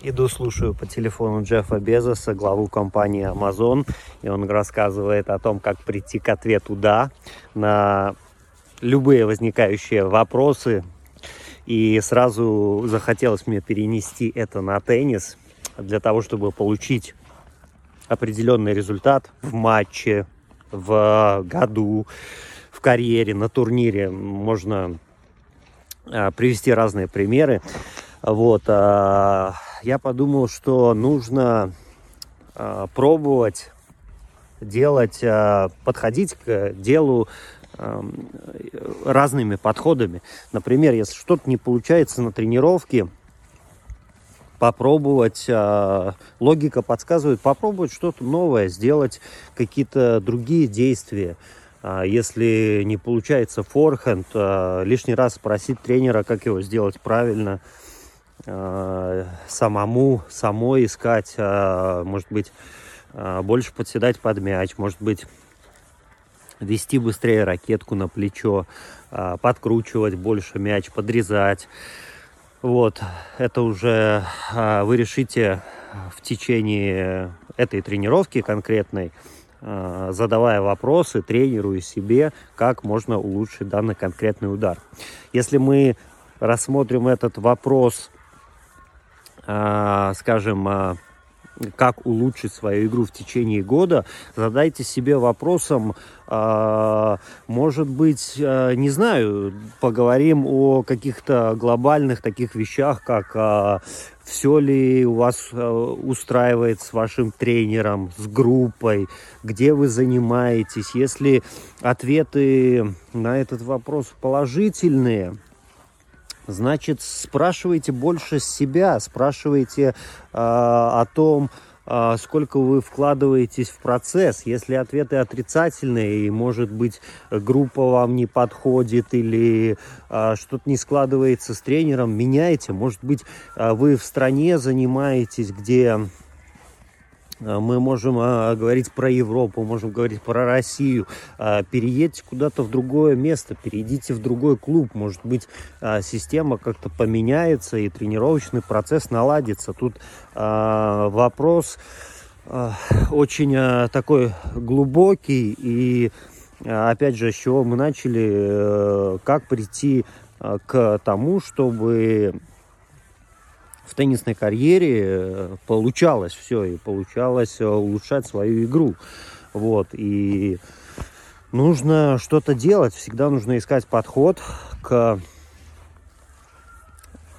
Иду, слушаю по телефону Джеффа Безоса, главу компании Amazon, и он рассказывает о том, как прийти к ответу «да» на любые возникающие вопросы. И сразу захотелось мне перенести это на теннис для того, чтобы получить определенный результат в матче, в году, в карьере, на турнире. Можно а, привести разные примеры. Вот, а, я подумал, что нужно а, пробовать делать, а, подходить к делу а, разными подходами. Например, если что-то не получается на тренировке, попробовать, а, логика подсказывает, попробовать что-то новое, сделать какие-то другие действия. Если не получается форхенд, лишний раз спросить тренера, как его сделать правильно – Э, самому, самой искать, э, может быть, э, больше подседать под мяч, может быть, вести быстрее ракетку на плечо, подкручивать больше мяч, подрезать. Вот, это уже вы решите в течение этой тренировки конкретной, задавая вопросы тренеру и себе, как можно улучшить данный конкретный удар. Если мы рассмотрим этот вопрос скажем, а, как улучшить свою игру в течение года, задайте себе вопросом, а, может быть, не знаю, поговорим о каких-то глобальных таких вещах, как все ли у вас устраивает с вашим тренером, с группой, где вы занимаетесь. Если ответы на этот вопрос положительные, Значит, спрашивайте больше себя, спрашивайте э, о том, э, сколько вы вкладываетесь в процесс. Если ответы отрицательные, и, может быть, группа вам не подходит или э, что-то не складывается с тренером, меняйте. Может быть, э, вы в стране занимаетесь, где мы можем а, говорить про Европу, можем говорить про Россию. А, переедьте куда-то в другое место, перейдите в другой клуб. Может быть, а, система как-то поменяется и тренировочный процесс наладится. Тут вопрос очень такой глубокий и опять же, с чего мы начали, э, как прийти к тому, чтобы в теннисной карьере э, получалось все, и получалось э, улучшать свою игру. Вот, и нужно что-то делать, всегда нужно искать подход к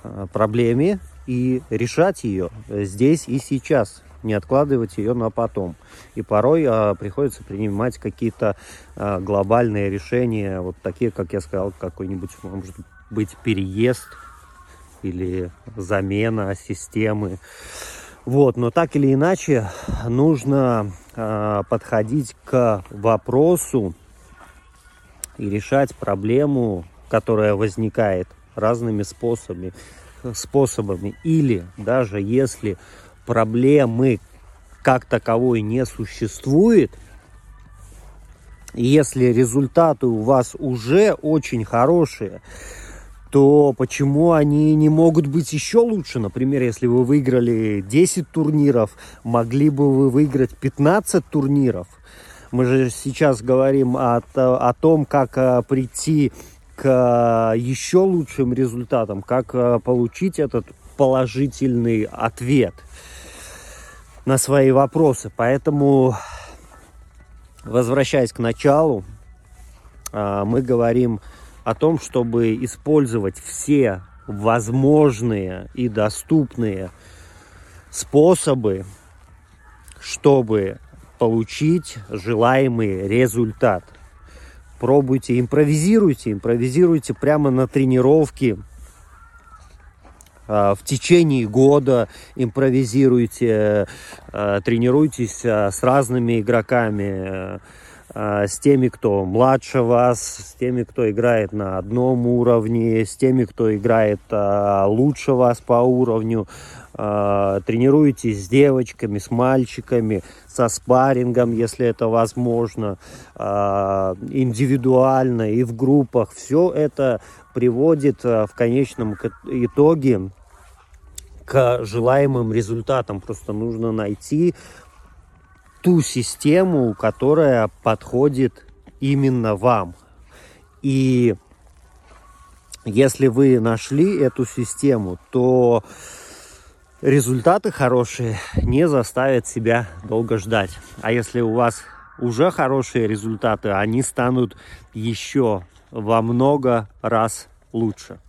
э, проблеме и решать ее здесь и сейчас, не откладывать ее на потом. И порой а, приходится принимать какие-то а, глобальные решения, вот такие, как я сказал, какой-нибудь, может быть, переезд или замена системы. Вот, но так или иначе нужно э, подходить к вопросу и решать проблему, которая возникает разными способами, способами. Или даже если проблемы как таковой не существует, если результаты у вас уже очень хорошие, то почему они не могут быть еще лучше? Например, если вы выиграли 10 турниров, могли бы вы выиграть 15 турниров? Мы же сейчас говорим о, о том, как э, прийти к еще лучшим результатам, как э, получить этот положительный ответ на свои вопросы. Поэтому, возвращаясь к началу, э, мы говорим о том, чтобы использовать все возможные и доступные способы, чтобы получить желаемый результат. Пробуйте, импровизируйте, импровизируйте прямо на тренировке, а, в течение года импровизируйте, а, тренируйтесь а, с разными игроками, с теми, кто младше вас, с теми, кто играет на одном уровне, с теми, кто играет а, лучше вас по уровню. А, тренируйтесь с девочками, с мальчиками, со спаррингом, если это возможно, индивидуально и в группах. Все это приводит в конечном итоге к желаемым результатам. Просто нужно найти ту систему, которая подходит именно вам. И если вы нашли эту систему, то результаты хорошие не заставят себя долго ждать. А если у вас уже хорошие результаты, они станут еще во много раз лучше.